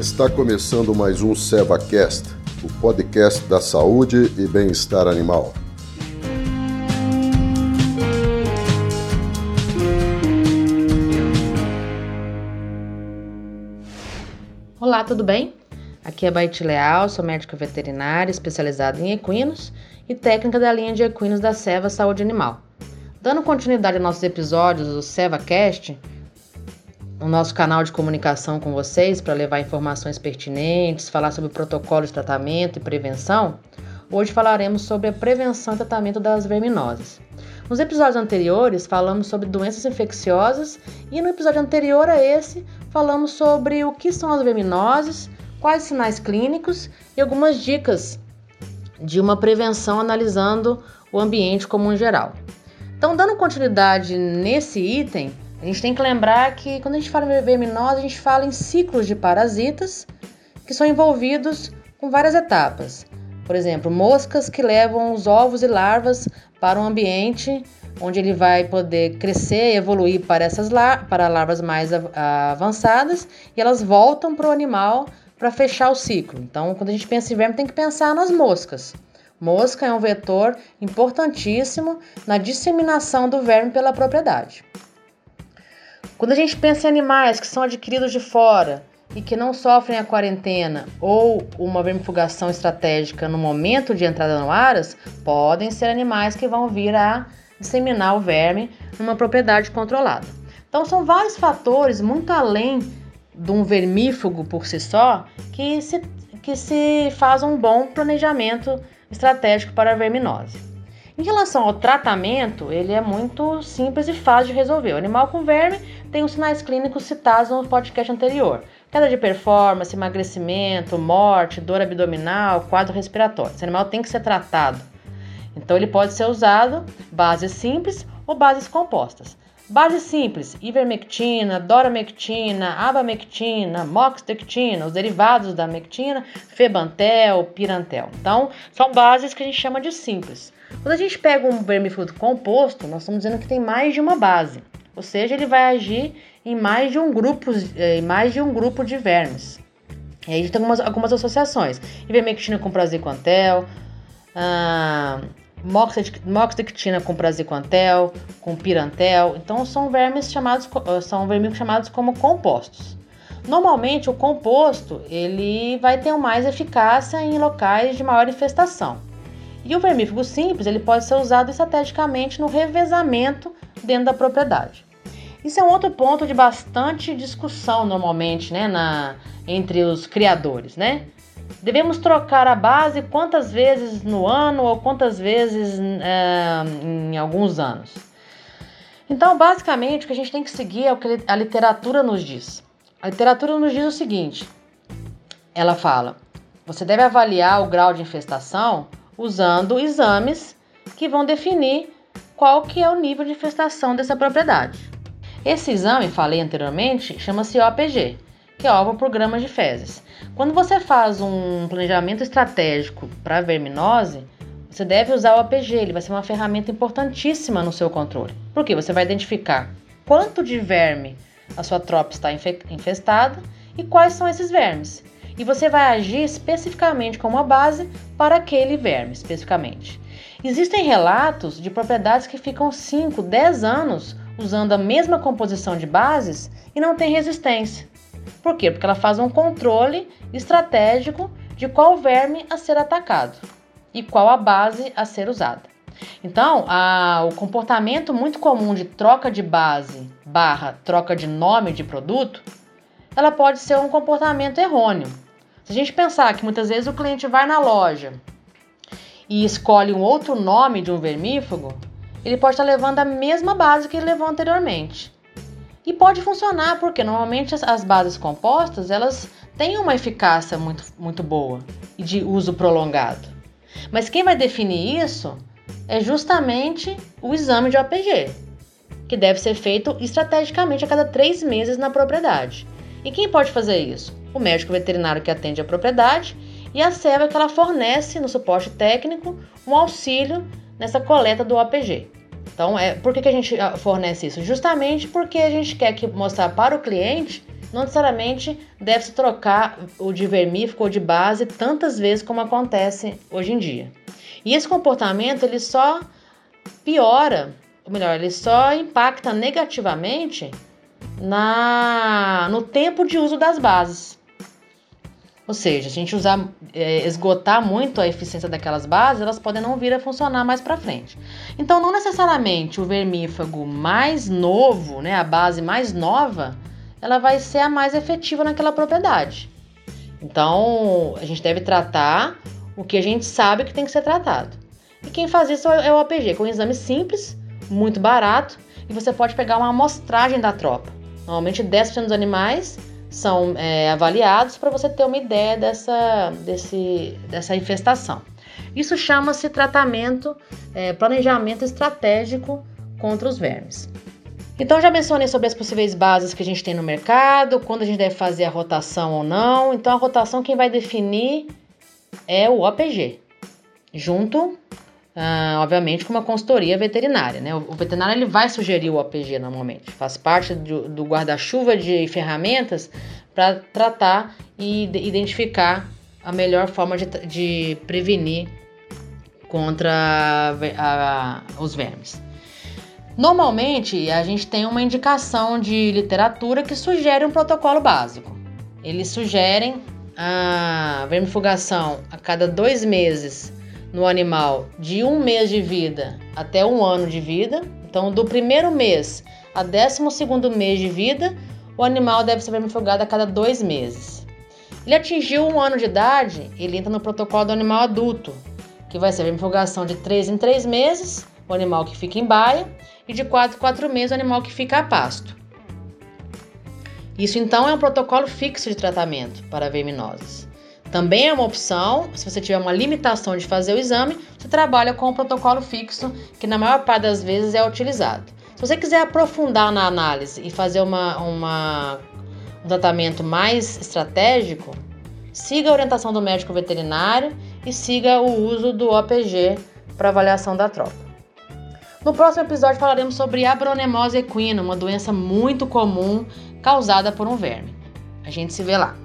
Está começando mais um SevaCast, o podcast da saúde e bem-estar animal. Olá, tudo bem? Aqui é Baite Leal, sou médica veterinária especializada em equinos e técnica da linha de equinos da Seva Saúde Animal. Dando continuidade aos nossos episódios do SevaCast, o nosso canal de comunicação com vocês para levar informações pertinentes, falar sobre protocolo de tratamento e prevenção, hoje falaremos sobre a prevenção e tratamento das verminoses. Nos episódios anteriores falamos sobre doenças infecciosas e no episódio anterior a esse falamos sobre o que são as verminoses, quais sinais clínicos e algumas dicas de uma prevenção analisando o ambiente como um geral. Então, dando continuidade nesse item, a gente tem que lembrar que quando a gente fala em verminose, a gente fala em ciclos de parasitas que são envolvidos com várias etapas. Por exemplo, moscas que levam os ovos e larvas para um ambiente onde ele vai poder crescer e evoluir para essas lar para larvas mais avançadas e elas voltam para o animal para fechar o ciclo. Então, quando a gente pensa em verme, tem que pensar nas moscas. Mosca é um vetor importantíssimo na disseminação do verme pela propriedade. Quando a gente pensa em animais que são adquiridos de fora e que não sofrem a quarentena ou uma vermifugação estratégica no momento de entrada no aras, podem ser animais que vão vir a disseminar o verme numa propriedade controlada. Então são vários fatores muito além de um vermífugo por si só que se, que se faz um bom planejamento estratégico para a verminose. Em relação ao tratamento, ele é muito simples e fácil de resolver. O animal com verme tem os sinais clínicos citados no podcast anterior: queda de performance, emagrecimento, morte, dor abdominal, quadro respiratório. Esse animal tem que ser tratado. Então, ele pode ser usado bases simples ou bases compostas. Base simples, ivermectina, doramectina, abamectina, moxidectina, os derivados da mectina, febantel, pirantel. Então, são bases que a gente chama de simples. Quando a gente pega um vermífugo composto, nós estamos dizendo que tem mais de uma base, ou seja, ele vai agir em mais de um grupo, eh, em mais de um grupo de vermes. E aí a gente tem algumas, algumas associações: ivermectina com praziquantel, ah, moxidectina com praziquantel, com pirantel. Então são vermes chamados, são vermífugos chamados como compostos. Normalmente o composto ele vai ter mais eficácia em locais de maior infestação. E o vermífugo simples ele pode ser usado estrategicamente no revezamento dentro da propriedade. Isso é um outro ponto de bastante discussão normalmente, né, na, entre os criadores, né? Devemos trocar a base quantas vezes no ano ou quantas vezes é, em alguns anos? Então, basicamente, o que a gente tem que seguir é o que a literatura nos diz. A literatura nos diz o seguinte: ela fala, você deve avaliar o grau de infestação usando exames que vão definir qual que é o nível de infestação dessa propriedade. Esse exame, falei anteriormente, chama-se OPG, que é ovo por grama de fezes. Quando você faz um planejamento estratégico para verminose, você deve usar o OPG, ele vai ser uma ferramenta importantíssima no seu controle. Porque você vai identificar quanto de verme a sua tropa está infestada e quais são esses vermes e você vai agir especificamente como a base para aquele verme, especificamente. Existem relatos de propriedades que ficam 5, 10 anos usando a mesma composição de bases e não tem resistência. Por quê? Porque ela faz um controle estratégico de qual verme a ser atacado e qual a base a ser usada. Então, a, o comportamento muito comum de troca de base barra troca de nome de produto, ela pode ser um comportamento errôneo, se a gente pensar que muitas vezes o cliente vai na loja e escolhe um outro nome de um vermífugo, ele pode estar levando a mesma base que ele levou anteriormente. E pode funcionar, porque normalmente as bases compostas elas têm uma eficácia muito, muito boa e de uso prolongado. Mas quem vai definir isso é justamente o exame de OPG, que deve ser feito estrategicamente a cada três meses na propriedade. E quem pode fazer isso? o médico veterinário que atende a propriedade e a SEVA que ela fornece no suporte técnico um auxílio nessa coleta do APG. Então, é, por que, que a gente ah, fornece isso? Justamente porque a gente quer que mostrar para o cliente não necessariamente deve-se trocar o de vermífugo ou de base tantas vezes como acontece hoje em dia. E esse comportamento ele só piora, ou melhor, ele só impacta negativamente na no tempo de uso das bases. Ou seja, se a gente usar, é, esgotar muito a eficiência daquelas bases, elas podem não vir a funcionar mais para frente. Então, não necessariamente o vermífago mais novo, né, a base mais nova, ela vai ser a mais efetiva naquela propriedade. Então, a gente deve tratar o que a gente sabe que tem que ser tratado. E quem faz isso é o APG, com é um exame simples, muito barato, e você pode pegar uma amostragem da tropa. Normalmente 10% dos animais são é, avaliados para você ter uma ideia dessa, desse, dessa infestação. Isso chama-se tratamento, é, planejamento estratégico contra os vermes. Então já mencionei sobre as possíveis bases que a gente tem no mercado, quando a gente deve fazer a rotação ou não. Então a rotação quem vai definir é o OPG, junto, ah, obviamente, com uma consultoria veterinária. Né? O, veterinário ele vai sugerir o OPG normalmente, faz parte do, do guarda-chuva de ferramentas para tratar e identificar a melhor forma de, de prevenir contra a, a, os vermes. Normalmente, a gente tem uma indicação de literatura que sugere um protocolo básico. Eles sugerem a vermifugação a cada dois meses no animal de um mês de vida até um ano de vida. Então, do primeiro mês a décimo segundo mês de vida, o animal deve ser vermifugado a cada dois meses. Ele atingiu um ano de idade, ele entra no protocolo do animal adulto, que vai ser vermifugação de três em três meses, o animal que fica em baia, e de quatro em quatro meses, o animal que fica a pasto. Isso então é um protocolo fixo de tratamento para verminoses. Também é uma opção, se você tiver uma limitação de fazer o exame, você trabalha com o protocolo fixo, que na maior parte das vezes é utilizado. Se você quiser aprofundar na análise e fazer uma, uma, um tratamento mais estratégico, siga a orientação do médico veterinário e siga o uso do OPG para avaliação da tropa. No próximo episódio falaremos sobre abronemose equina, uma doença muito comum causada por um verme. A gente se vê lá.